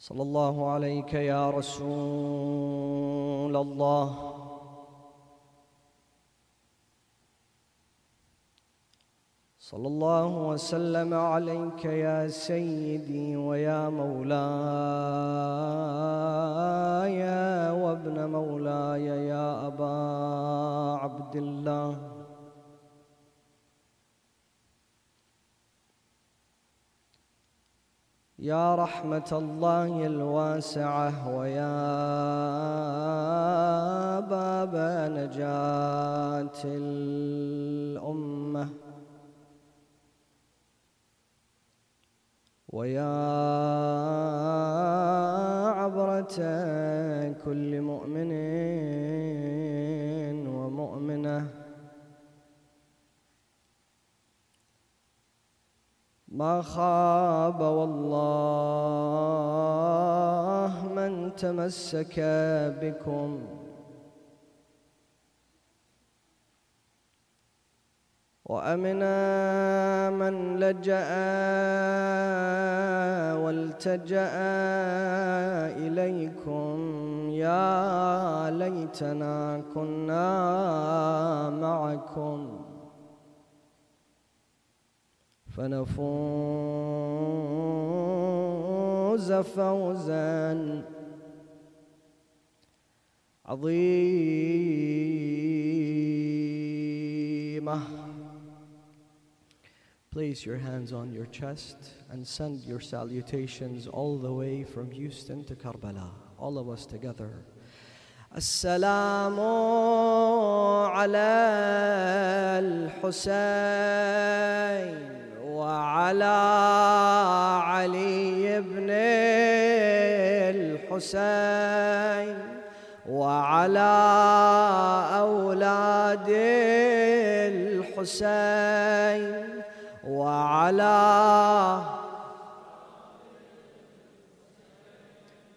صلى الله عليك يا رسول الله. صلى الله وسلم عليك يا سيدي ويا مولاي وابن مولاي يا أبا عبد الله. يا رحمة الله الواسعة ويا باب نجاة الأمة. ويا عبرة كل مؤمن ما خاب والله من تمسك بكم. وأمنا من لجأ والتجأ إليكم. يا ليتنا كنا معكم. فنفوز فوزا عظيما Place your hands on your chest and send your salutations all the way from Houston to Karbala. All of us together. السلام على الحسين وعلى علي بن الحسين وعلى أولاد الحسين وعلى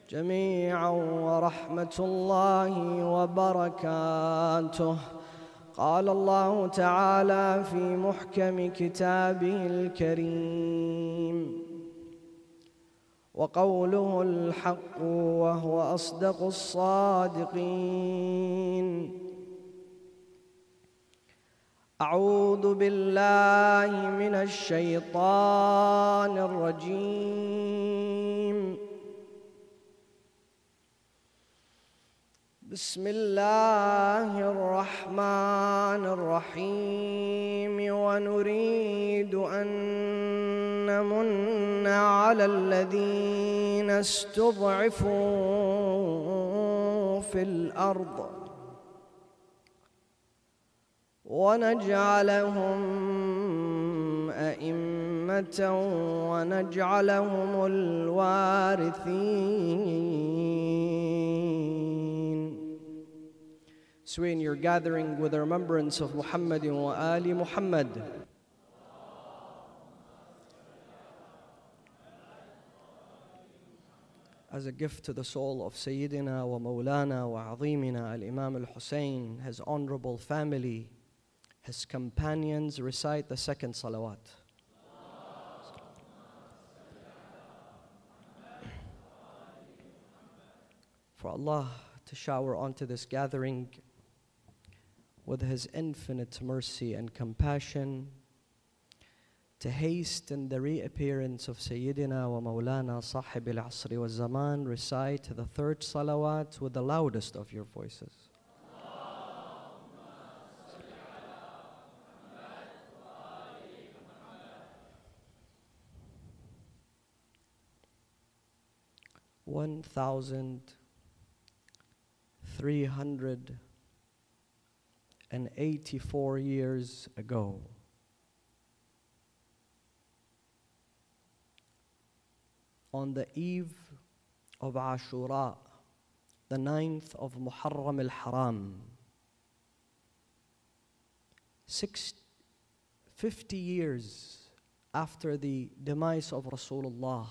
جميعا ورحمة الله وبركاته. قال الله تعالى في محكم كتابه الكريم. وقوله الحق وهو أصدق الصادقين. أعوذ بالله من الشيطان الرجيم. بسم الله الرحمن الرحيم. ونريد أن نمن على الذين استضعفوا في الأرض. ونجعلهم أئمة ونجعلهم الوارثين. So in your gathering with the remembrance of Muhammad wa Ali Muhammad. As a gift to the soul of Sayyidina wa Mawlana wa Azimina al Imam al Hussein, his honorable family, his companions recite the second salawat. For Allah to shower onto this gathering with His infinite mercy and compassion, to hasten the reappearance of Sayyidina wa Mawlana Sahib al Asri wa Zaman, recite the third salawat with the loudest of your voices. One thousand three hundred and 84 years ago. On the eve of Ashura, the ninth of Muharram al Haram, six, 50 years after the demise of Rasulullah,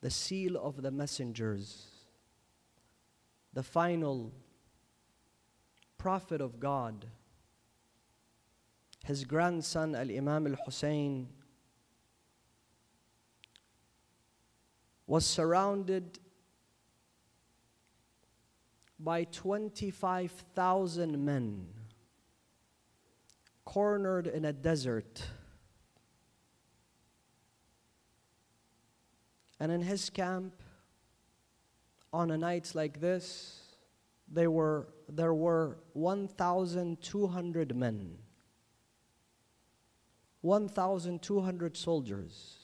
the seal of the messengers, the final prophet of God, his grandson Al Imam Al Hussein was surrounded by 25,000 men cornered in a desert. And in his camp, on a night like this, they were, there were 1,200 men, 1,200 soldiers.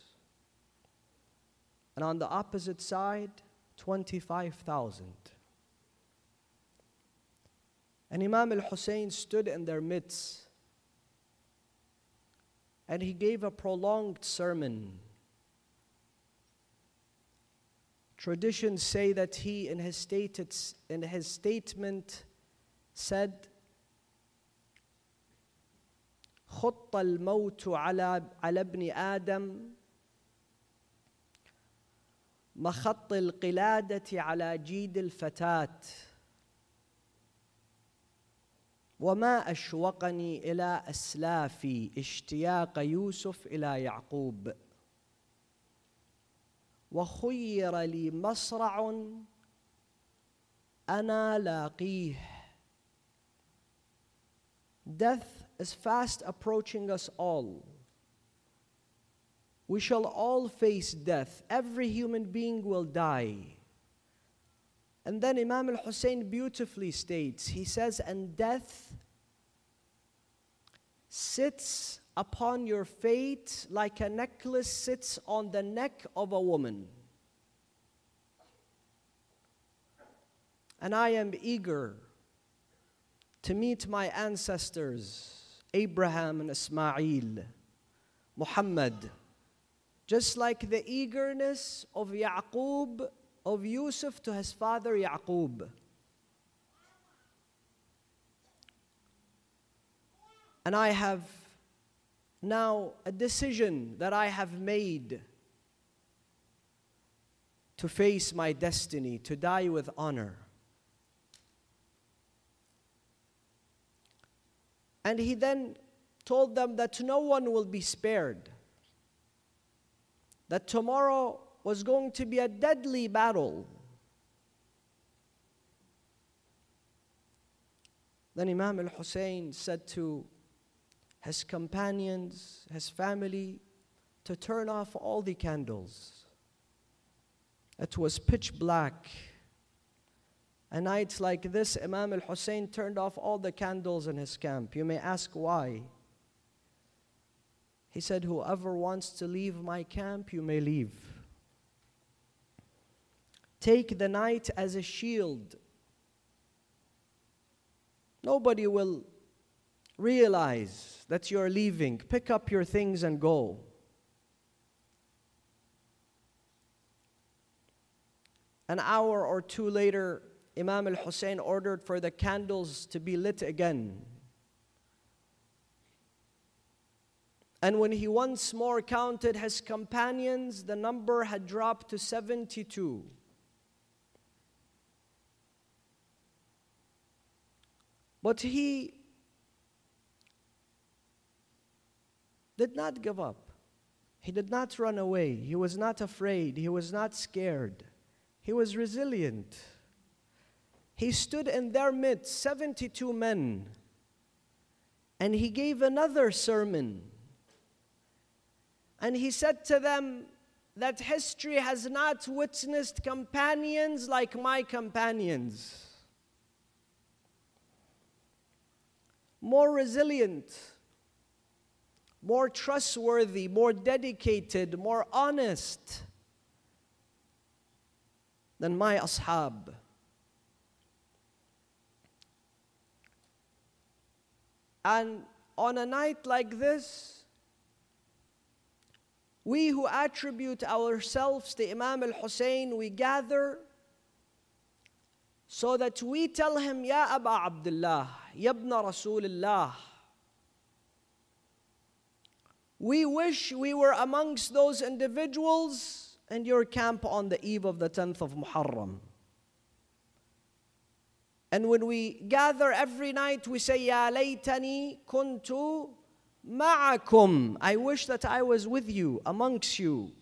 And on the opposite side, 25,000. And Imam al Hussein stood in their midst and he gave a prolonged sermon. Traditions say that he, in his, stated, in his statement, said, خط الموت على على ابن آدم. مخط القلادة على جيد الفتاة. وما أشوقني إلى اسلافي اشتياق يوسف إلى يعقوب. وخير لي مصرع أنا لاقيه. Death is fast approaching us all. We shall all face death. Every human being will die. And then Imam al Hussein beautifully states, he says, and death sits upon your fate like a necklace sits on the neck of a woman. And I am eager to meet my ancestors, Abraham and Ismail, Muhammad, just like the eagerness of Yaqub of Yusuf to his father Yaqub. And I have now a decision that I have made to face my destiny, to die with honor. And he then told them that no one will be spared, that tomorrow was going to be a deadly battle. Then Imam al Hussein said to his companions, his family, to turn off all the candles. It was pitch black. A night like this, Imam al Hussein turned off all the candles in his camp. You may ask why. He said, Whoever wants to leave my camp, you may leave. Take the night as a shield. Nobody will realize that you're leaving. Pick up your things and go. An hour or two later, Imam al Hussein ordered for the candles to be lit again. And when he once more counted his companions, the number had dropped to 72. But he did not give up. He did not run away. He was not afraid. He was not scared. He was resilient. He stood in their midst, 72 men, and he gave another sermon. And he said to them that history has not witnessed companions like my companions. more resilient, more trustworthy, more dedicated, more honest than my ashab. And on a night like this, we who attribute ourselves to Imam al Hussein, we gather so that we tell him, Ya Aba Abdullah, Yabna Rasulullah. We wish we were amongst those individuals in your camp on the eve of the 10th of Muharram. And when we gather every night, we say, Ya laytani kuntu ma'akum. I wish that I was with you, amongst you.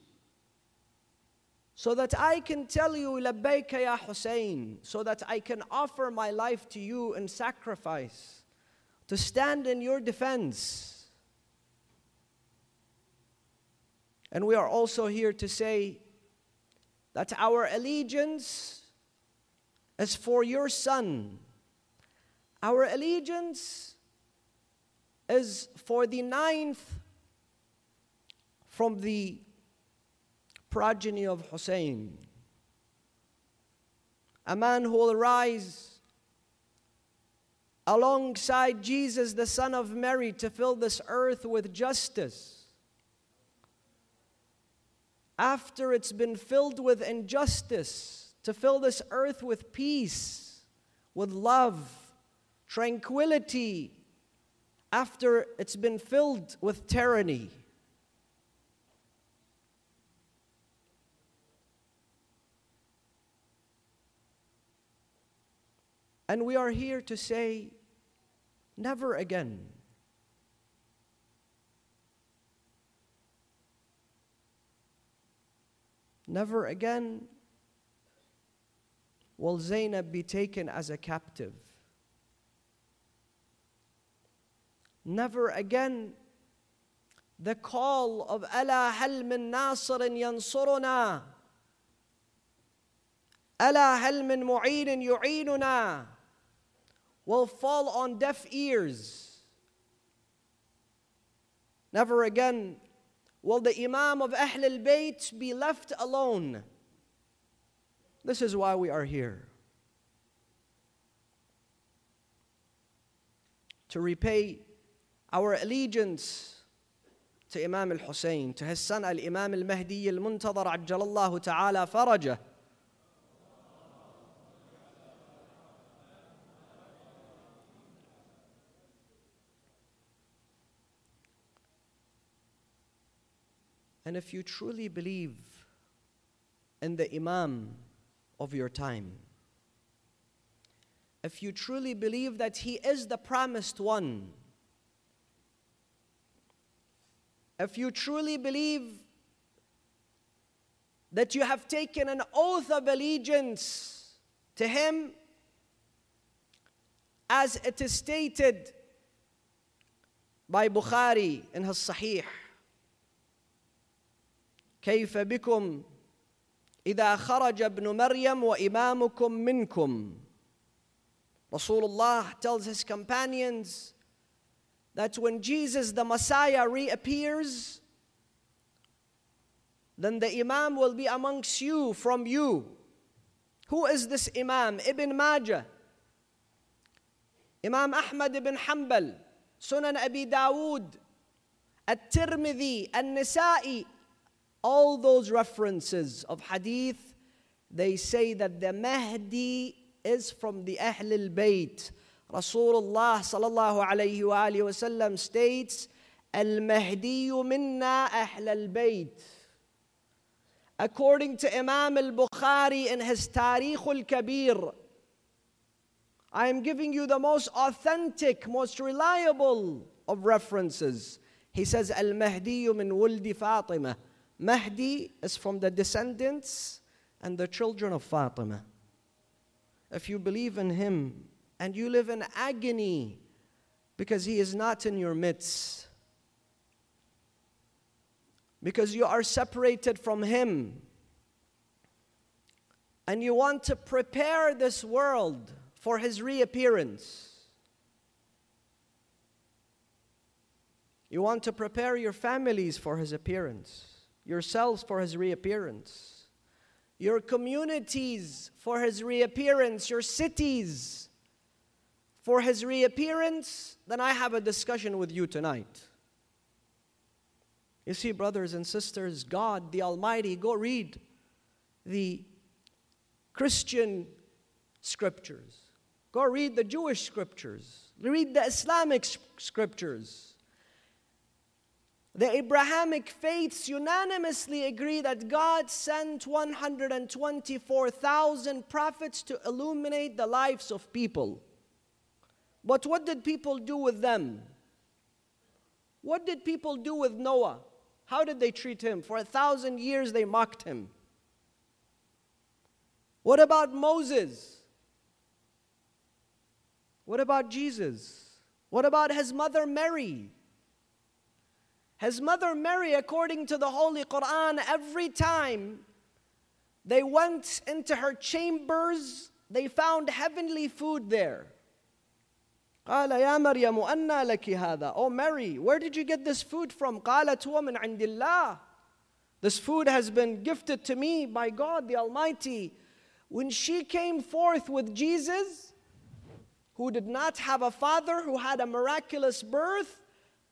so that I can tell you, Labbayka ya Hussein, so that I can offer my life to you in sacrifice, to stand in your defense. And we are also here to say that our allegiance is for your son. Our allegiance is for the ninth from the progeny of Hussein. A man who will rise alongside Jesus, the Son of Mary, to fill this earth with justice. After it's been filled with injustice, to fill this earth with peace, with love, tranquility, after it's been filled with tyranny. And we are here to say, never again. Never again will Zainab be taken as a captive? Never again the call of Allah hal min nasirin yansuruna Allah hal min mu'inin yu'inuna will fall on deaf ears. Never again will the Imam of Ahlul Bayt be left alone. This is why we are here. To repay our allegiance to Imam al Hussein, to his son al Imam al Mahdi al Muntadhar, Ajjalallahu Ta'ala Farajah. And if you truly believe in the Imam of your time, if you truly believe that he is the promised one, if you truly believe that you have taken an oath of allegiance to him, as it is stated by Bukhari in his Sahih. كيف بكم إذا خرج ابن مريم وإمامكم منكم Rasulullah tells his companions that when Jesus the Messiah reappears, then the Imam will be amongst you from you. Who is this Imam? Ibn Majah, Imam Ahmad ibn Hanbal, Sunan Abi Dawood, At-Tirmidhi, An-Nisa'i, all those references of hadith, they say that the Mahdi is from the Ahl al Bayt. Rasulullah sallallahu alayhi wa alihi wasallam states, Al Mahdi minna Ahl al Bayt. According to Imam al Bukhari in his Tarikh al Kabir, I am giving you the most authentic, most reliable of references. He says, Al Mahdi min wuldi Fatimah. Mahdi is from the descendants and the children of Fatima. If you believe in him and you live in agony because he is not in your midst, because you are separated from him, and you want to prepare this world for his reappearance. You want to prepare your families for his appearance yourselves for his reappearance, your communities for his reappearance, your cities for his reappearance, then I have a discussion with you tonight. You see, brothers and sisters, God the Almighty, go read the Christian scriptures, go read the Jewish scriptures, read the Islamic scriptures. The Abrahamic faiths unanimously agree that God sent 124,000 prophets to illuminate the lives of people. But what did people do with them? What did people do with Noah? How did they treat him? For a thousand years they mocked him. What about Moses? What about Jesus? What about his mother Mary? His mother Mary, according to the Holy Quran, every time they went into her chambers, they found heavenly food there. قال يا مريم أنى لك هذا Oh Mary, where did you get this food from? قالت هو من عند الله This food has been gifted to me by God the Almighty. When she came forth with Jesus, who did not have a father, who had a miraculous birth,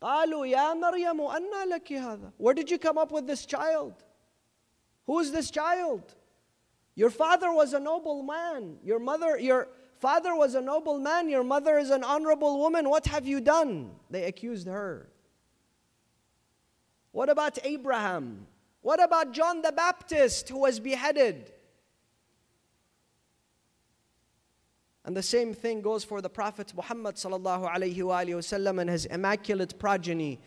قالوا يا مريم أنى لك هذا Where did you come up with this child? Who is this child? Your father was a noble man. Your mother, your father was a noble man. Your mother is an honorable woman. What have you done? They accused her. What about Abraham? What about John the Baptist who was beheaded? And the same thing goes for the Prophet Muhammad sallallahu alaihi wasallam and his immaculate progeny.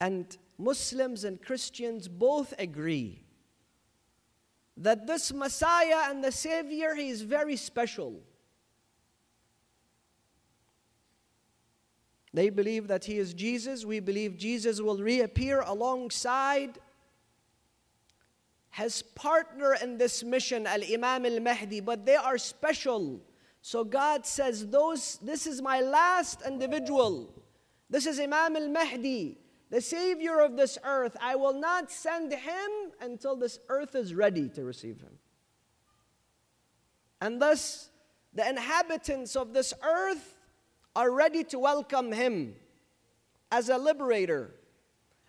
And Muslims and Christians both agree that this Messiah and the Savior, he is very special. They believe that he is Jesus. We believe Jesus will reappear alongside his partner in this mission, Al Imam Al Mahdi, but they are special. So God says, Those, This is my last individual. This is Imam Al Mahdi, the savior of this earth. I will not send him until this earth is ready to receive him. And thus, the inhabitants of this earth are ready to welcome him as a liberator,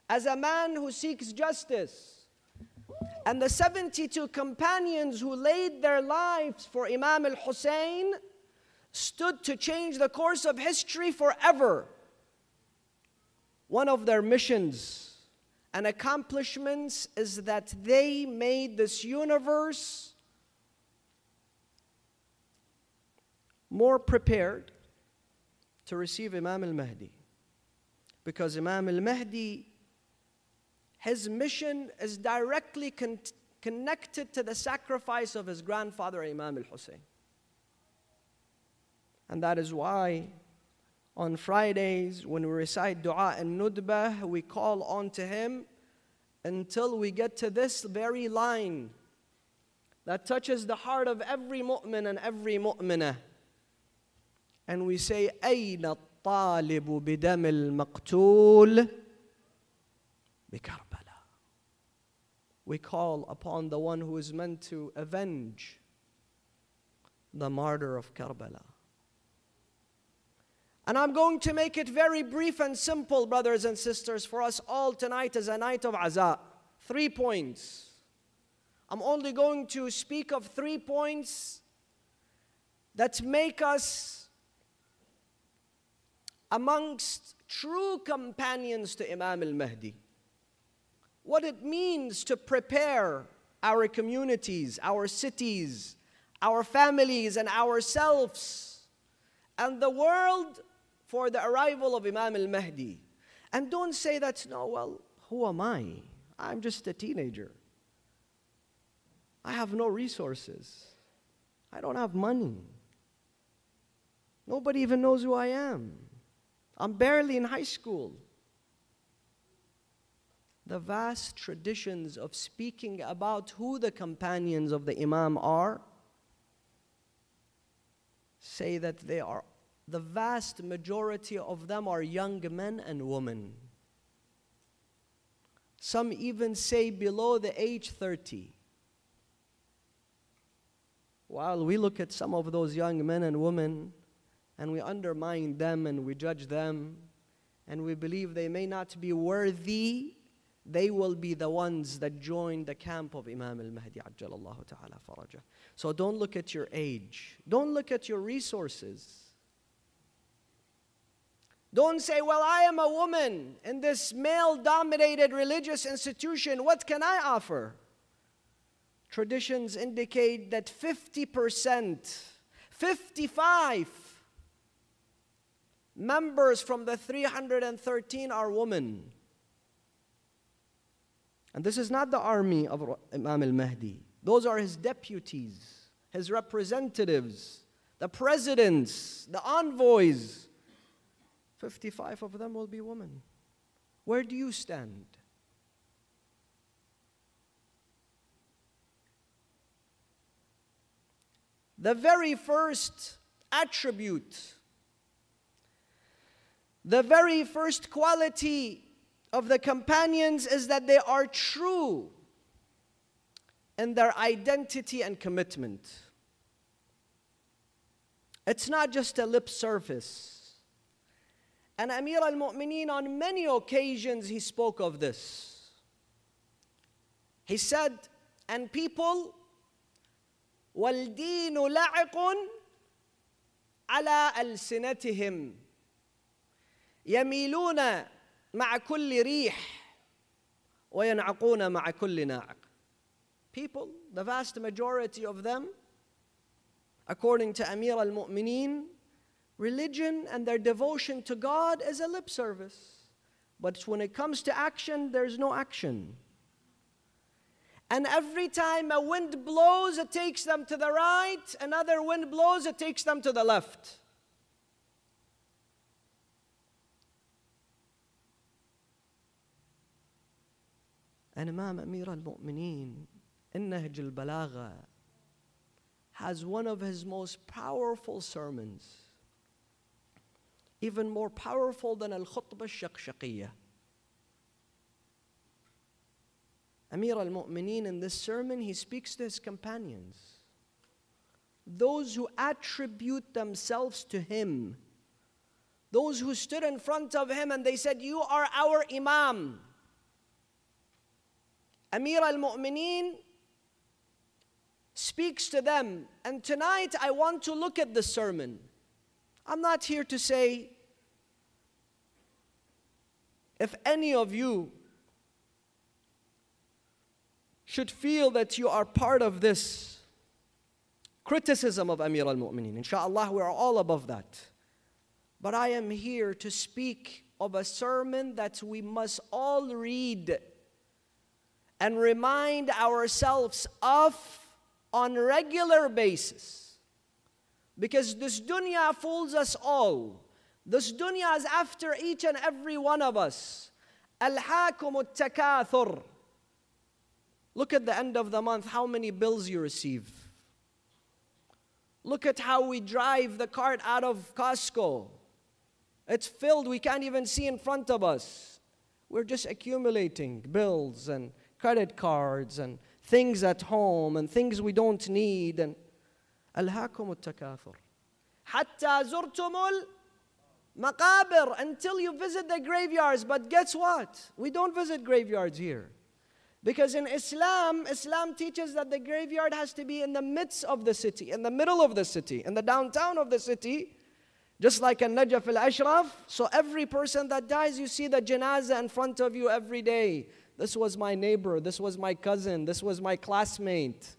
as a man who seeks justice and the 72 companions who laid their lives for Imam al Hussein stood to change the course of history forever. One of their missions and accomplishments is that they made this universe more prepared to receive Imam al Mahdi. Because Imam al Mahdi his mission is directly con- connected to the sacrifice of his grandfather, Imam al Hussein. And that is why on Fridays, when we recite Dua an-Nudbah, we call on to Him until we get to this very line that touches the heart of every mu'min and every mu'mina. And we say, أين الطالب بدم المقتول بكربلاء we call upon the one who is meant to avenge the martyr of Karbala. And I'm going to make it very brief and simple, brothers and sisters, for us all tonight as a night of Aza. Three points. I'm only going to speak of three points that make us amongst true companions to Imam al Mahdi what it means to prepare our communities, our cities, our families, and ourselves and the world for the arrival of Imam al Mahdi. And don't say that, no, well, who am I? I'm just a teenager. I have no resources. I don't have money. Nobody even knows who I am. I'm barely in high school the vast traditions of speaking about who the companions of the Imam are say that they are the vast majority of them are young men and women. Some even say below the age 30. While we look at some of those young men and women and we undermine them and we judge them and we believe they may not be worthy they will be the ones that join the camp of Imam al-Mahdi ta'ala. So don't look at your age. Don't look at your resources. Don't say, well, I am a woman in this male-dominated religious institution. What can I offer? Traditions indicate that 50%, 55 members from the 313 are women. And this is not the army of Imam al Mahdi, those are his deputies, his representatives, the presidents, the envoys. 55 of them will be women. Where do you stand? The very first attribute, the very first quality of the companions is that they are true in their identity and commitment. It's not just a lip service. And Amir al Mu'mineen, on many occasions, he spoke of this. He said, And people, والدين لعق على ألسنتهم يميلون مع كل ريح وينعقون مع كل ناعق people the vast majority of them according to Amir al-Mu'mineen religion and their devotion to God is a lip service but when it comes to action there's no action and every time a wind blows it takes them to the right another wind blows it takes them to the left Imam Amir al-Mu'mineen in Nahj al-Balagha has one of his most powerful sermons, even more powerful than al-Khutbah al-Shaqshaqiyah. Amir al-Mu'mineen in this sermon, he speaks to his companions, those who attribute themselves to him, those who stood in front of him and they said, you are our Imam. Amir al Mu'mineen speaks to them. And tonight I want to look at the sermon. I'm not here to say if any of you should feel that you are part of this criticism of Amir al Mu'mineen. Inshallah, we are all above that. But I am here to speak of a sermon that we must all read and remind ourselves of on regular basis because this dunya fools us all. This dunya is after each and every one of us. Alhaakum takathur look at the end of the month how many bills you receive. Look at how we drive the cart out of costco. It's filled we can't even see in front of us. We're just accumulating bills and credit cards and things at home and things we don't need and ألهاكم التكاثر حتى زرتم المقابر until you visit the graveyards but guess what we don't visit graveyards here because in Islam Islam teaches that the graveyard has to be in the midst of the city in the middle of the city in the downtown of the city just like a Najaf al Ashraf. So every person that dies, you see the janazah in front of you every day. This was my neighbor. This was my cousin. This was my classmate.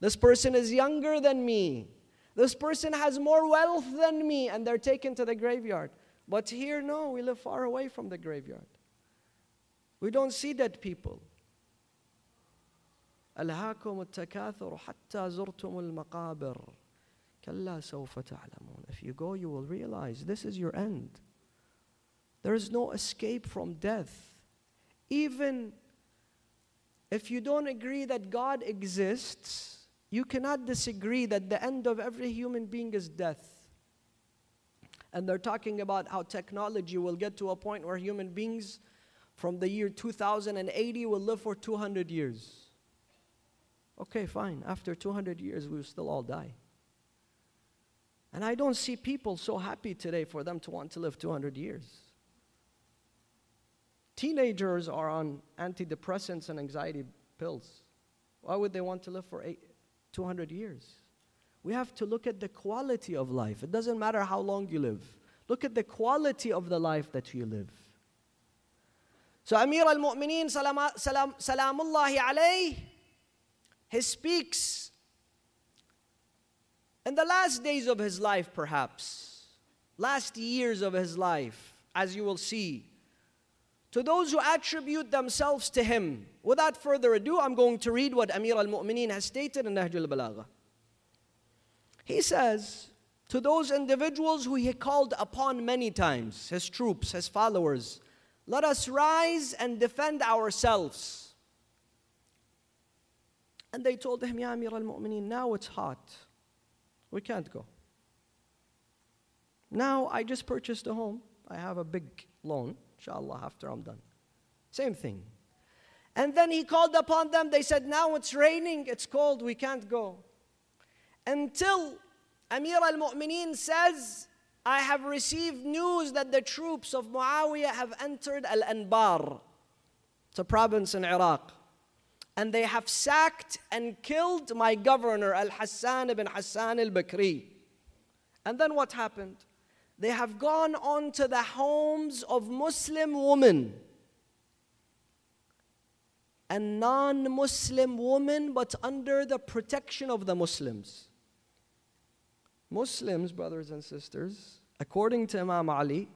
This person is younger than me. This person has more wealth than me, and they're taken to the graveyard. But here, no, we live far away from the graveyard. We don't see dead people. ألهاكم التكاثر حتى زرتم المقابر كلا سوف تعلمون If you go, you will realize this is your end. There is no escape from death. Even if you don't agree that God exists, you cannot disagree that the end of every human being is death. And they're talking about how technology will get to a point where human beings from the year 2080 will live for 200 years. Okay, fine. After 200 years, we will still all die. And I don't see people so happy today for them to want to live 200 years. Teenagers are on antidepressants and anxiety pills. Why would they want to live for eight, 200 years? We have to look at the quality of life. It doesn't matter how long you live. Look at the quality of the life that you live. So Amir al-Mu'mineen salam, salam, salamullahi alayh, he speaks in the last days of his life perhaps, last years of his life, as you will see to those who attribute themselves to him. Without further ado, I'm going to read what Amir al Mu'mineen has stated in Nahj al Balagha. He says, to those individuals who he called upon many times, his troops, his followers, let us rise and defend ourselves. And they told him, Ya Amir al Mu'mineen, now it's hot. We can't go. Now I just purchased a home. I have a big loan, inshallah, after I'm done. Same thing. And then he called upon them. They said, Now it's raining, it's cold, we can't go. Until Amir al Mu'mineen says, I have received news that the troops of Muawiyah have entered Al Anbar. It's a province in Iraq. And they have sacked and killed my governor, Al Hassan ibn Hassan al Bakri. And then what happened? They have gone on to the homes of Muslim women. And non Muslim women, but under the protection of the Muslims. Muslims, brothers and sisters, according to Imam Ali,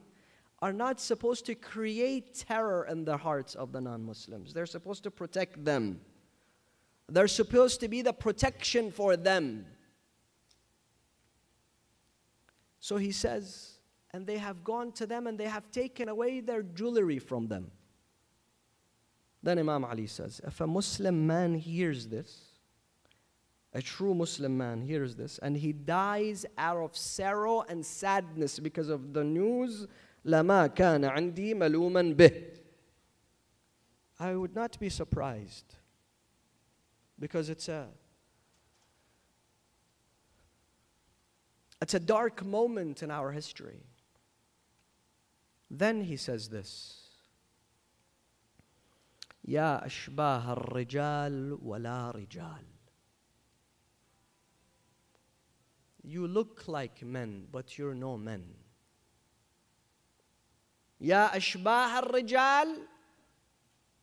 are not supposed to create terror in the hearts of the non Muslims. They're supposed to protect them. They're supposed to be the protection for them. So he says, and they have gone to them and they have taken away their jewelry from them. Then Imam Ali says, if a Muslim man hears this, a true Muslim man hears this and he dies out of sorrow and sadness because of the news لما كان عندي ملوما به I would not be surprised because it's a it's a dark moment in our history then he says this يا أشباه الرجال ولا رجال You look like men, but you're no men. يا أشباه الرجال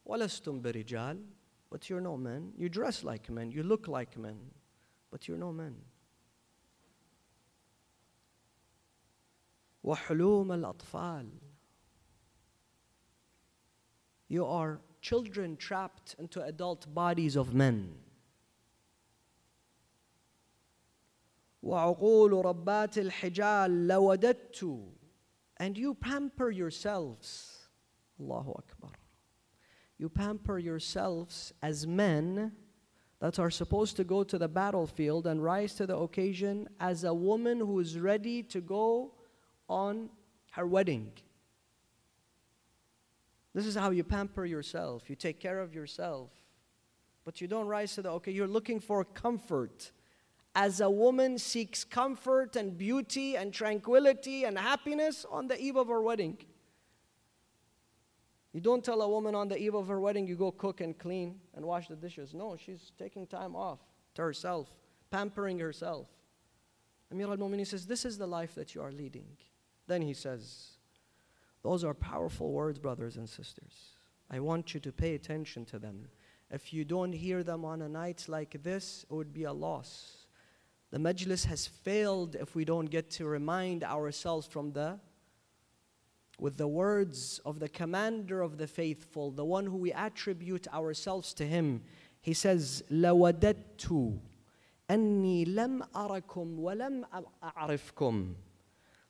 ولستم برجال but you're no men. You dress like men, you look like men, but you're no men. وحلوم الأطفال You are children trapped into adult bodies of men. وعقول ربات الحجال لوددت and you pamper yourselves Allahu Akbar you pamper yourselves as men that are supposed to go to the battlefield and rise to the occasion as a woman who is ready to go on her wedding. This is how you pamper yourself. You take care of yourself. But you don't rise to the okay, you're looking for comfort as a woman seeks comfort and beauty and tranquility and happiness on the eve of her wedding. You don't tell a woman on the eve of her wedding, you go cook and clean and wash the dishes. No, she's taking time off to herself, pampering herself. Amir al Mu'mineen says, This is the life that you are leading. Then he says, Those are powerful words, brothers and sisters. I want you to pay attention to them. If you don't hear them on a night like this, it would be a loss. The majlis has failed if we don't get to remind ourselves from the with the words of the commander of the faithful, the one who we attribute ourselves to him. He says, لَوَدَدْتُ أَنِّي لَمْ أَرَكُمْ وَلَمْ أَعْرِفْكُمْ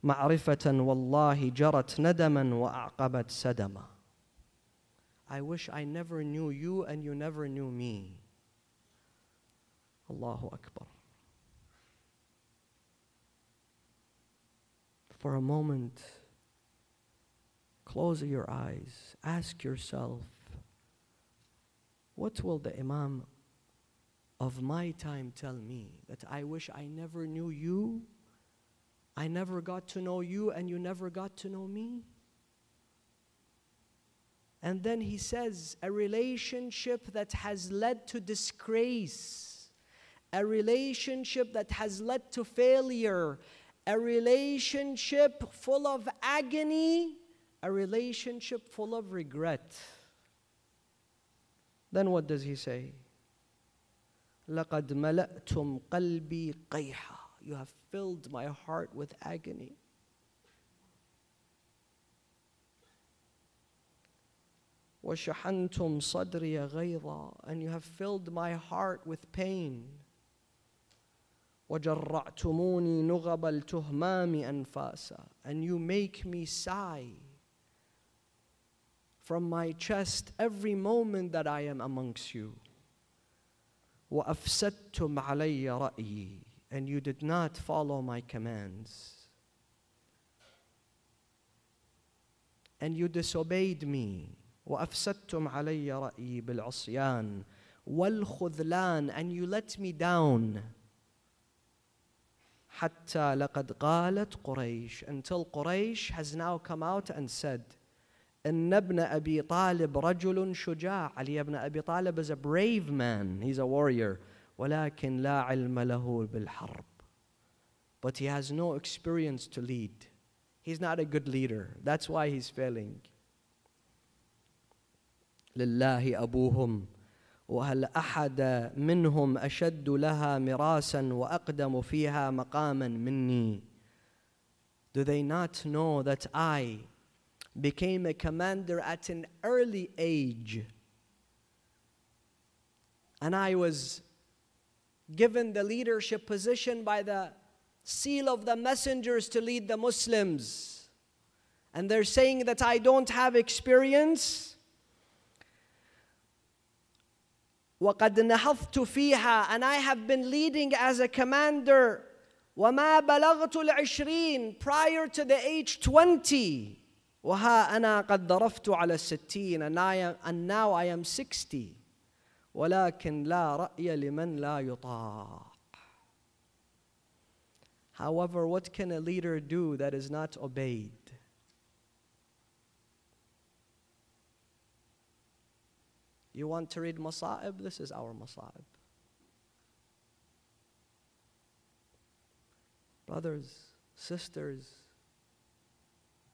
مَعْرِفَةً وَاللَّهِ جَرَتْ نَدَمًا وَأَعْقَبَتْ سَدَمًا I wish I never knew you and you never knew me. Allahu Akbar. for a moment, close your eyes, ask yourself, what will the Imam of my time tell me? That I wish I never knew you, I never got to know you, and you never got to know me? And then he says, a relationship that has led to disgrace, a relationship that has led to failure, a relationship full of agony, a relationship full of regret. Then what does he say? لَقَدْ مَلَأْتُمْ قَلْبِي قَيْحًا You have filled my heart with agony. وشحنتم صدري غيظا and you have filled my heart with pain وجرعتموني نغب التهمام أنفاسا and you make me sigh from my chest every moment that I am amongst you وأفسدتم علي رأيي and you did not follow my commands and you disobeyed me وأفسدتم علي رأيي بالعصيان والخذلان and you let me down حتى لقد قالت قريش until Quraysh has now come out and said إن ابن أبي طالب رجل شجاع علي ibn Abi Talib is a brave man he's a warrior ولكن لا علم له بالحرب but he has no experience to lead he's not a good leader that's why he's failing لله أبوهم وهل أحد منهم أشد لها مراسا وأقدم فيها مقاما مني Do they not know that I became a commander at an early age and I was given the leadership position by the seal of the messengers to lead the Muslims and they're saying that I don't have experience وقد نهضت فيها and I have been leading as a commander وما بلغت العشرين prior to the age 20 وها أنا قد ضرفت على الستين and, I am, and now I am 60 ولكن لا رأي لمن لا يطاع However, what can a leader do that is not obeyed? You want to read Masa'ib? This is our Masa'ib. Brothers, sisters,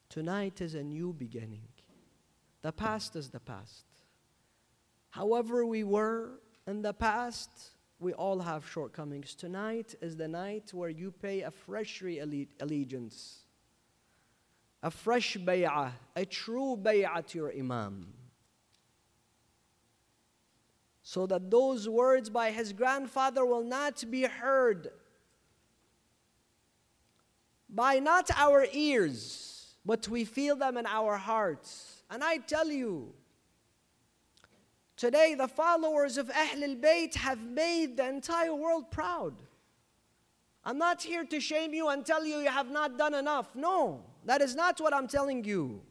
tonight is a new beginning. The past is the past. However, we were in the past, we all have shortcomings. Tonight is the night where you pay a fresh allegiance, a fresh bay'ah, a true bay'ah to your Imam so that those words by his grandfather will not be heard by not our ears, but we feel them in our hearts. And I tell you, today the followers of Ahl al Bayt have made the entire world proud. I'm not here to shame you and tell you you have not done enough. No, that is not what I'm telling you.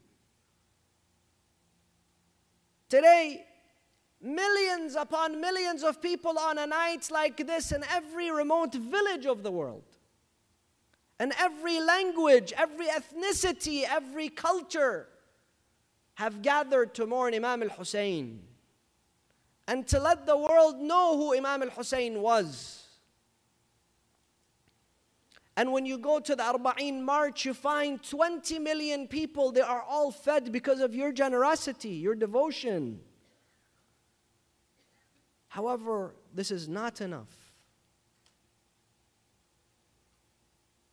Today, millions upon millions of people on a night like this in every remote village of the world. And every language, every ethnicity, every culture have gathered to mourn Imam al Hussein and to let the world know who Imam al Hussein was. And when you go to the Arba'in March, you find 20 million people, they are all fed because of your generosity, your devotion. However, this is not enough.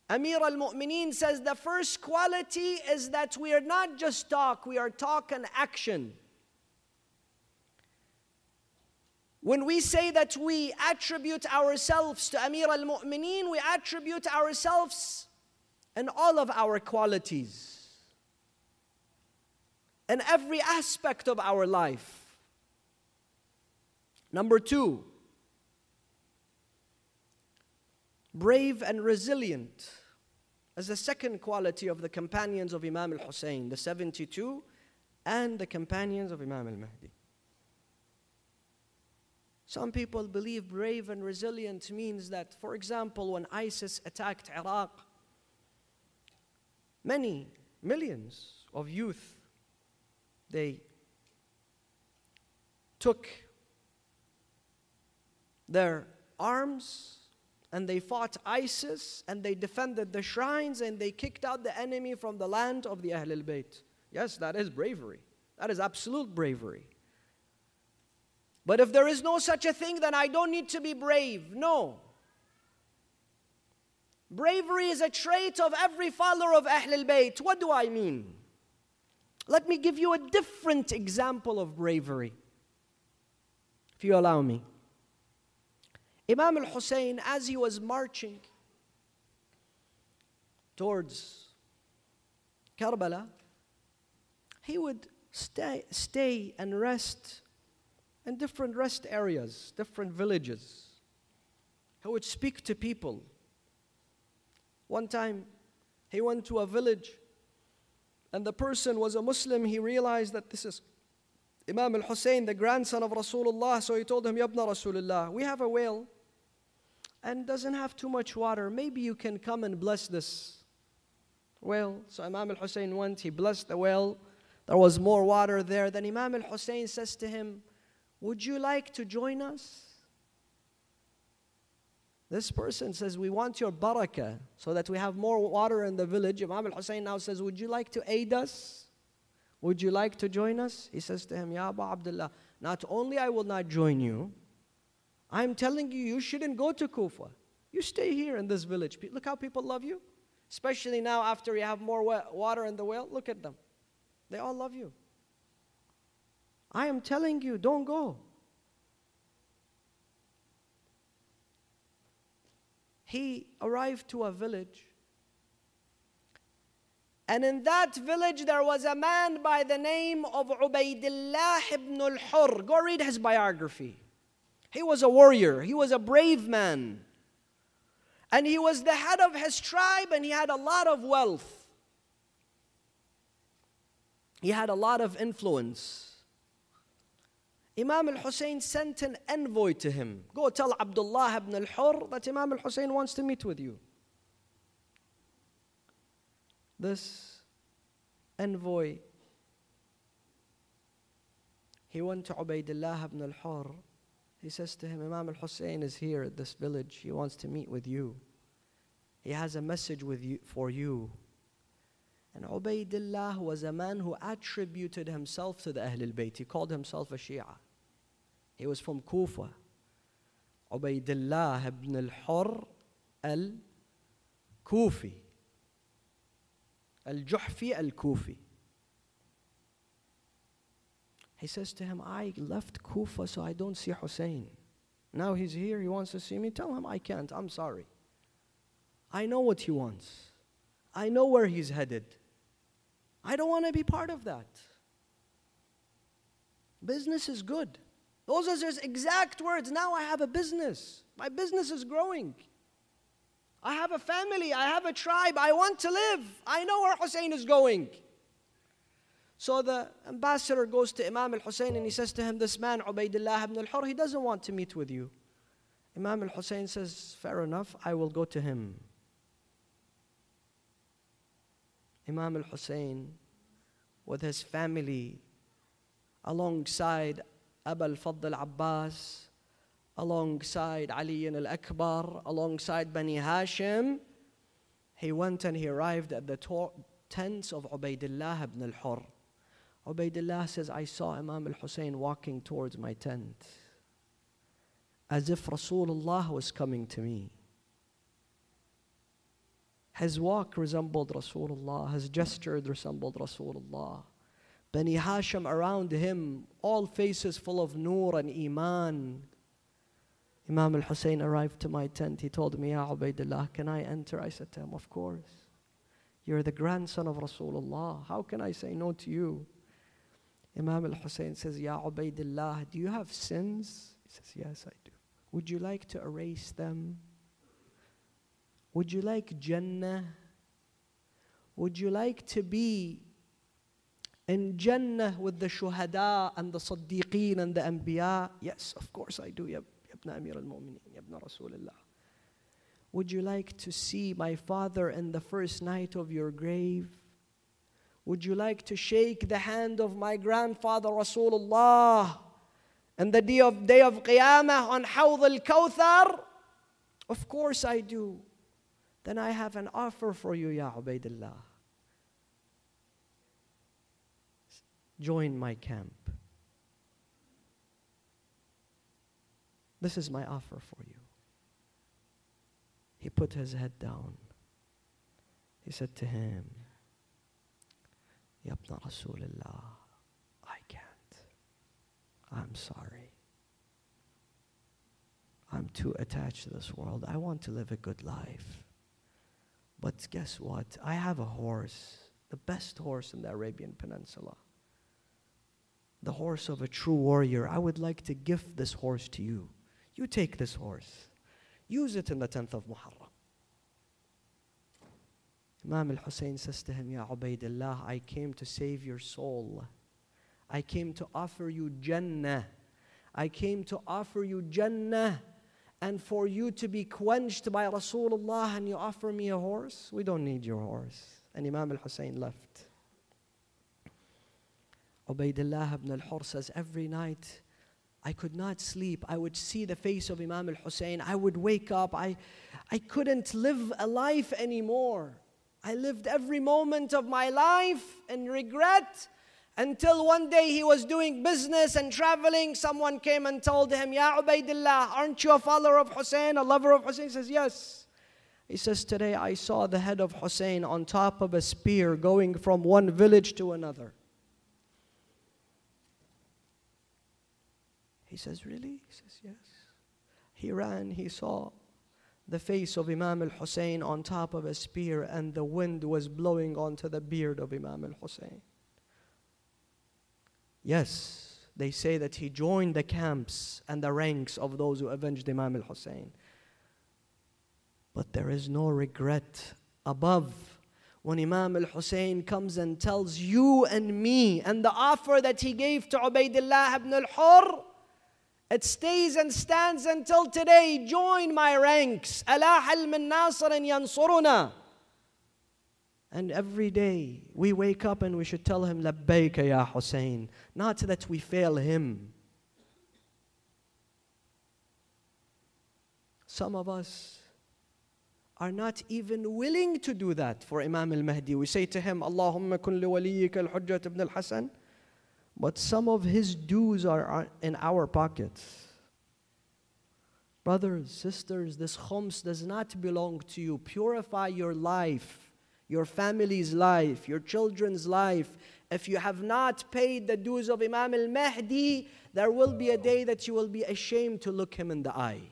Amir al Mu'mineen says the first quality is that we are not just talk, we are talk and action. When we say that we attribute ourselves to Amir al Mu'mineen, we attribute ourselves and all of our qualities, and every aspect of our life. Number two, brave and resilient as the second quality of the companions of Imam al Hussein, the 72 and the companions of Imam al Mahdi. Some people believe brave and resilient means that, for example, when ISIS attacked Iraq, many millions of youth they took their arms and they fought ISIS and they defended the shrines and they kicked out the enemy from the land of the Ahlul Bayt. Yes, that is bravery. That is absolute bravery. But if there is no such a thing, then I don't need to be brave. No. Bravery is a trait of every follower of Ahlul Bayt. What do I mean? Let me give you a different example of bravery, if you allow me. Imam al Hussein, as he was marching towards Karbala, he would stay, stay and rest in different rest areas, different villages. He would speak to people. One time, he went to a village and the person was a Muslim. He realized that this is Imam al Hussein, the grandson of Rasulullah. So he told him, Yabna Rasulullah, we have a well and doesn't have too much water. Maybe you can come and bless this well. So Imam al Hussein went, he blessed the well. There was more water there. Then Imam al Hussein says to him, Would you like to join us? This person says, We want your barakah so that we have more water in the village. Imam al Hussein now says, Would you like to aid us? Would you like to join us? He says to him, Ya Abu Abdullah, not only I will not join you, I'm telling you, you shouldn't go to Kufa. You stay here in this village. Look how people love you. Especially now after you have more water in the well. Look at them. They all love you. I am telling you, don't go. He arrived to a village. And in that village, there was a man by the name of Ubaidillah ibn al Hur. Go read his biography. He was a warrior, he was a brave man. And he was the head of his tribe, and he had a lot of wealth. He had a lot of influence. Imam al Hussein sent an envoy to him. Go tell Abdullah ibn al Hur that Imam al Hussein wants to meet with you. This envoy, he went to Ubaidullah ibn al Hur. He says to him, Imam al Hussein is here at this village. He wants to meet with you. He has a message with you, for you. And Ubaidullah was a man who attributed himself to the Ahlul Bayt. He called himself a Shia. He was from Kufa. Ubaidullah ibn al-Hur al-Kufi. Al-Ju'fi al-Kufi. He says to him, I left Kufa so I don't see Hussein. Now he's here, he wants to see me. Tell him I can't, I'm sorry. I know what he wants. I know where he's headed. I don't want to be part of that. Business is good. Those are his exact words. Now I have a business. My business is growing. I have a family. I have a tribe. I want to live. I know where Hussein is going. So the ambassador goes to Imam al Hussein and he says to him, This man, Ubaidullah ibn al Hur, he doesn't want to meet with you. Imam al Hussein says, Fair enough, I will go to him. Imam al Hussein, with his family, alongside Abu al-Fadl Abbas, alongside Ali al-Akbar, alongside Bani Hashim, he went and he arrived at the tents of Ubaidullah ibn al-Hur. Ubaidullah says, I saw Imam al-Hussein walking towards my tent as if Rasulullah was coming to me. His walk resembled Rasulullah, his gesture resembled Rasulullah. Bani Hashim around him, all faces full of nur and iman. Imam al Hussein arrived to my tent. He told me, Ya Ubaidullah, can I enter? I said to him, Of course. You're the grandson of Rasulullah. How can I say no to you? Imam al Hussein says, Ya Ubaidullah, do you have sins? He says, Yes, I do. Would you like to erase them? Would you like Jannah? Would you like to be in Jannah with the shuhada and the Sadiqeen and the Anbiya? Yes, of course I do, Ibn Amir al Mu'mineen, Ibn Rasulullah. Would you like to see my father in the first night of your grave? Would you like to shake the hand of my grandfather Rasulullah and the day of, day of Qiyamah on Hawd al Kawthar? Of course I do. Then I have an offer for you, Ya Ubaidullah. Join my camp. This is my offer for you. He put his head down. He said to him, Ya ibn Rasulullah, I can't. I'm sorry. I'm too attached to this world. I want to live a good life. But guess what? I have a horse, the best horse in the Arabian Peninsula. The horse of a true warrior. I would like to gift this horse to you. You take this horse. Use it in the 10th of Muharram. Imam al Hussein says to him, Ya Ubaidullah, I came to save your soul. I came to offer you Jannah. I came to offer you Jannah and for you to be quenched by Rasulullah and you offer me a horse? We don't need your horse. And Imam al Hussein left. Ubaidullah ibn al Hur says, Every night I could not sleep. I would see the face of Imam al Hussein. I would wake up. I, I couldn't live a life anymore. I lived every moment of my life in regret until one day he was doing business and traveling. Someone came and told him, Ya Ubaidillah, aren't you a follower of Hussein, a lover of Hussein? He says, Yes. He says, Today I saw the head of Hussein on top of a spear going from one village to another. He says, Really? He says, Yes. He ran, he saw the face of Imam al Hussein on top of a spear, and the wind was blowing onto the beard of Imam al Hussein. Yes, they say that he joined the camps and the ranks of those who avenged Imam al Hussein. But there is no regret above when Imam al Hussein comes and tells you and me and the offer that he gave to Ubaidullah ibn al Hur it stays and stands until today. Join my ranks. yansuruna. And every day we wake up and we should tell him, Labbayka ya Hussein. Not that we fail him. Some of us are not even willing to do that for Imam al Mahdi. We say to him, Allahumma kun li waliyika al Hujjat ibn al Hasan but some of his dues are in our pockets. Brothers, sisters, this khums does not belong to you. Purify your life, your family's life, your children's life. If you have not paid the dues of Imam al Mahdi, there will be a day that you will be ashamed to look him in the eye.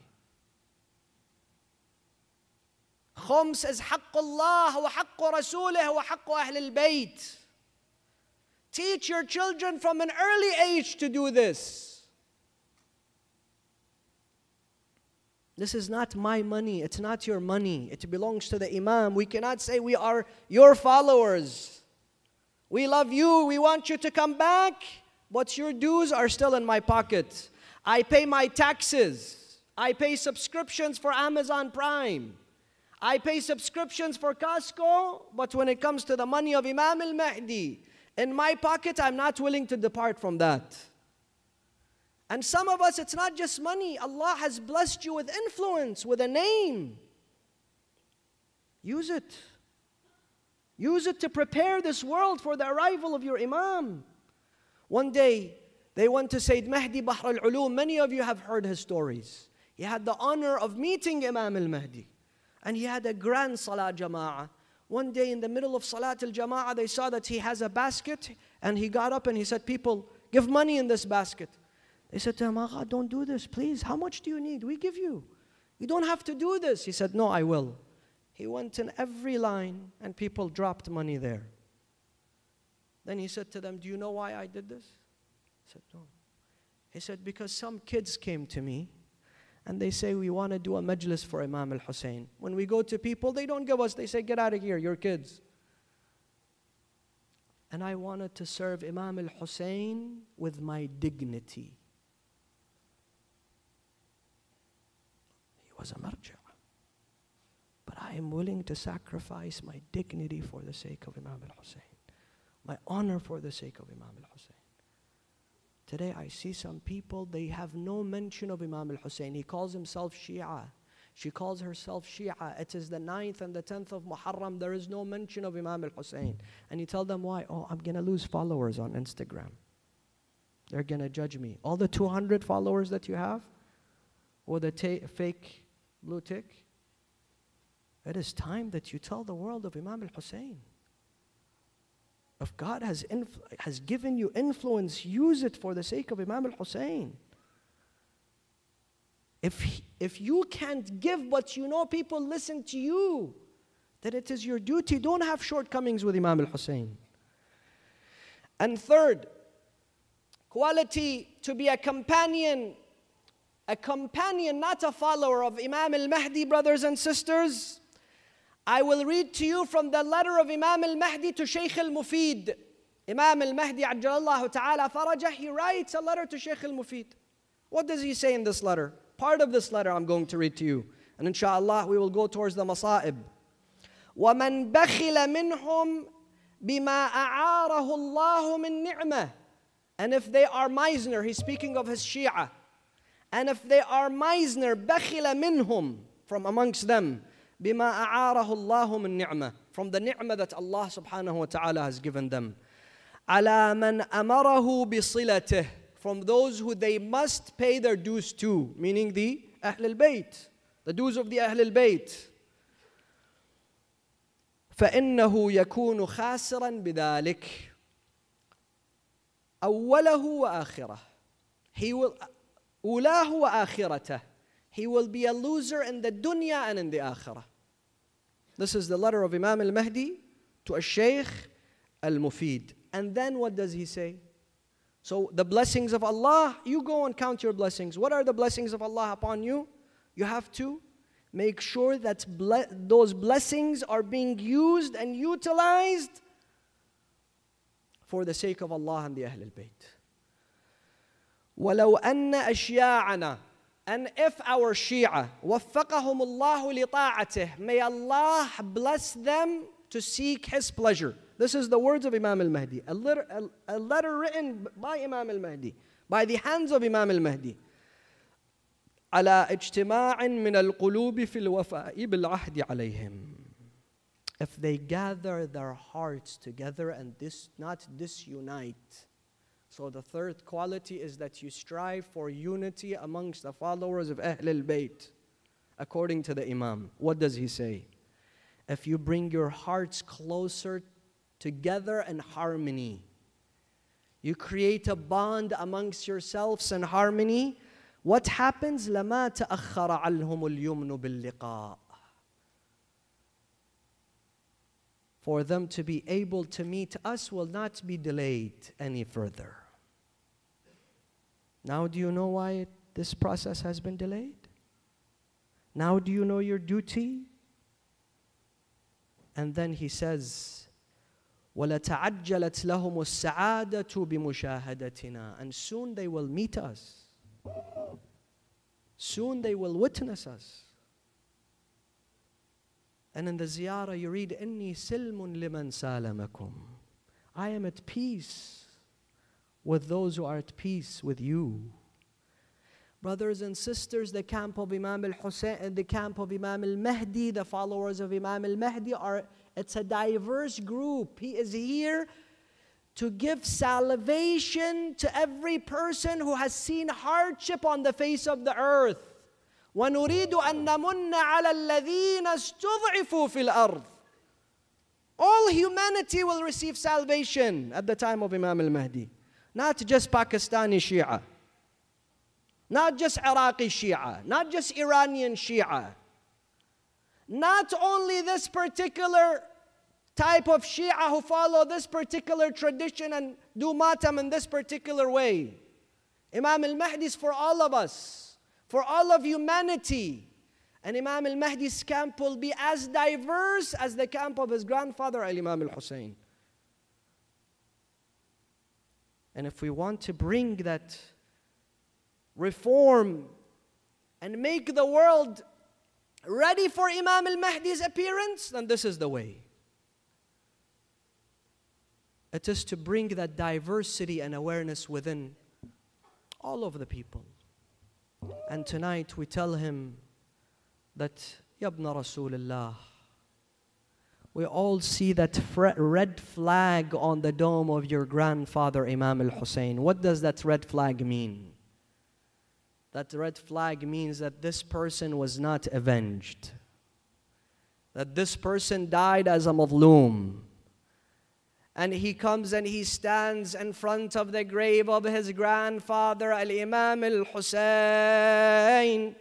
Khums is haqqullah wa haqqu rasulih wa haqqu ahlul bayt. Teach your children from an early age to do this. This is not my money. It's not your money. It belongs to the Imam. We cannot say we are your followers. We love you. We want you to come back. But your dues are still in my pocket. I pay my taxes. I pay subscriptions for Amazon Prime. I pay subscriptions for Costco. But when it comes to the money of Imam al Mahdi, in my pocket, I'm not willing to depart from that. And some of us, it's not just money. Allah has blessed you with influence, with a name. Use it. Use it to prepare this world for the arrival of your Imam. One day, they went to Sayyid Mahdi Bahr al Ulum. Many of you have heard his stories. He had the honor of meeting Imam al Mahdi. And he had a grand Salah Jama'ah. One day in the middle of Salat al Jama'ah, they saw that he has a basket and he got up and he said, People, give money in this basket. They said to him, Agha, don't do this, please. How much do you need? We give you. You don't have to do this. He said, No, I will. He went in every line and people dropped money there. Then he said to them, Do you know why I did this? He said, No. He said, Because some kids came to me and they say we want to do a majlis for Imam al Hussein. When we go to people, they don't give us, they say, Get out of here, you're kids. And I wanted to serve Imam al Hussein with my dignity. He was a marja. But I am willing to sacrifice my dignity for the sake of Imam al Hussein, my honor for the sake of Imam al Hussein. Today I see some people, they have no mention of Imam al Hussein. He calls himself Shia. She calls herself Shia. It is the 9th and the 10th of Muharram. There is no mention of Imam al Hussein. And you tell them why? Oh, I'm going to lose followers on Instagram. They're going to judge me. All the 200 followers that you have, or the fake blue tick, it is time that you tell the world of Imam al Hussein. If God has, has given you influence, use it for the sake of Imam al Hussein. If, if you can't give, but you know people listen to you, then it is your duty. Don't have shortcomings with Imam al Hussein. And third, quality to be a companion, a companion, not a follower of Imam al Mahdi, brothers and sisters. I will read to you from the letter of Imam al Mahdi to Shaykh al Mufid. Imam al Mahdi, Ajjalallahu Ta'ala Farajah, he writes a letter to Shaykh al Mufid. What does he say in this letter? Part of this letter I'm going to read to you. And inshallah, we will go towards the masa'ib. ومن بخل منهم بما أعاره الله من نعمة and if they are Meisner, he's speaking of his Shia. And if they are Meisner, بخل منهم from amongst them بما أعاره الله من نعمة from the ni'mah that Allah subhanahu wa has given them. على من أمره بصلته from those who they must pay their dues to, meaning the Ahl al-Bayt, the dues of the Ahl al-Bayt. فإنه يكون خاسرا بذلك أوله وآخره he will أولاه وآخرته he will be a loser in the dunya and in the akhirah this is the letter of Imam al-Mahdi to a Shaykh al-Mufid and then what does he say so the blessings of Allah you go and count your blessings what are the blessings of Allah upon you you have to make sure that ble- those blessings are being used and utilized for the sake of Allah and the Ahl al-Bayt. ولو أن أشياعنا and if our Shia وفقهم الله لطاعته may Allah bless them to seek His pleasure. This is the words of Imam al-Mahdi, a letter, a, a letter written by Imam al-Mahdi, by the hands of Imam al-Mahdi. على اجتماع من القلوب في الوفاء بالعهد عليهم if they gather their hearts together and this not disunite so the third quality is that you strive for unity amongst the followers of Ahl al-Bayt according to the Imam what does he say if you bring your hearts closer together in harmony you create a bond amongst yourselves in harmony what happens لما تأخر عنهم اليمن باللقاء for them to be able to meet us will not be delayed any further. Now, do you know why this process has been delayed? Now, do you know your duty? And then he says, وَلَتَعَجَّلَتْ لَهُمُ السَّعَادَةُ بِمُشَاهَدَتِنَا And soon they will meet us. Soon they will witness us. And in the ziyarah you read, إِنِّي سِلْمٌ لِمَنْ سَالَمَكُمْ I am at peace with those who are at peace with you. Brothers and sisters, the camp of Imam al-Hussein and the camp of Imam al-Mahdi, the followers of Imam al-Mahdi are, it's a diverse group. He is here to give salvation to every person who has seen hardship on the face of the earth. ونريد أن نمن على الذين استضعفوا في الأرض. All humanity will receive salvation at the time of Imam al-Mahdi. Not just Pakistani Shia. Not just Iraqi Shia. Not just Iranian Shia. Not only this particular type of Shia who follow this particular tradition and do matam in this particular way. Imam al-Mahdi is for all of us, for all of humanity. And Imam al-Mahdi's camp will be as diverse as the camp of his grandfather, Al Imam al-Hussein. And if we want to bring that reform and make the world ready for Imam al-Mahdi's appearance, then this is the way. It is to bring that diversity and awareness within all of the people. And tonight we tell him that, Yabna Rasulullah, we all see that red flag on the dome of your grandfather, Imam al Hussein. What does that red flag mean? That red flag means that this person was not avenged, that this person died as a madloom And he comes and he stands in front of the grave of his grandfather, Al Imam al Hussein.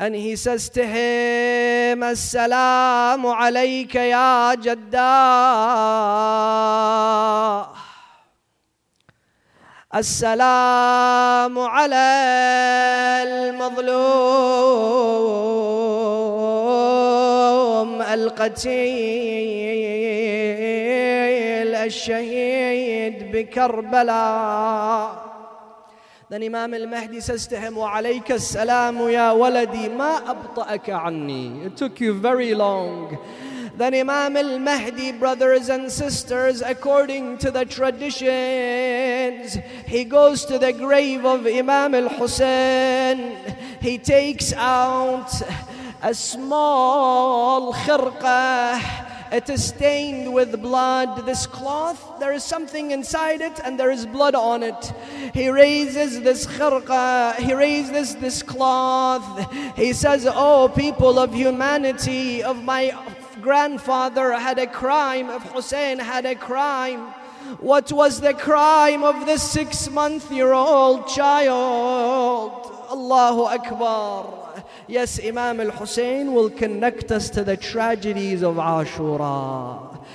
أن هي سستهم. السلام عليك يا جداه السلام على المظلوم القتيل الشهيد بكربلاء. Then Imam al-Mahdi says to him, وَعَلَيْكَ السَّلَامُ يَا وَلَدِي مَا أَبْطَأَكَ عَنِّي It took you very long. Then Imam al-Mahdi, brothers and sisters, according to the traditions, he goes to the grave of Imam al-Hussein. He takes out a small khirqah it is stained with blood. This cloth, there is something inside it and there is blood on it. He raises this khirqa, he raises this cloth. He says, Oh, people of humanity, of my grandfather had a crime, of Hussein had a crime. What was the crime of this six month year old child? Allahu Akbar. Yes, Imam al Hussein will connect us to the tragedies of Ashura.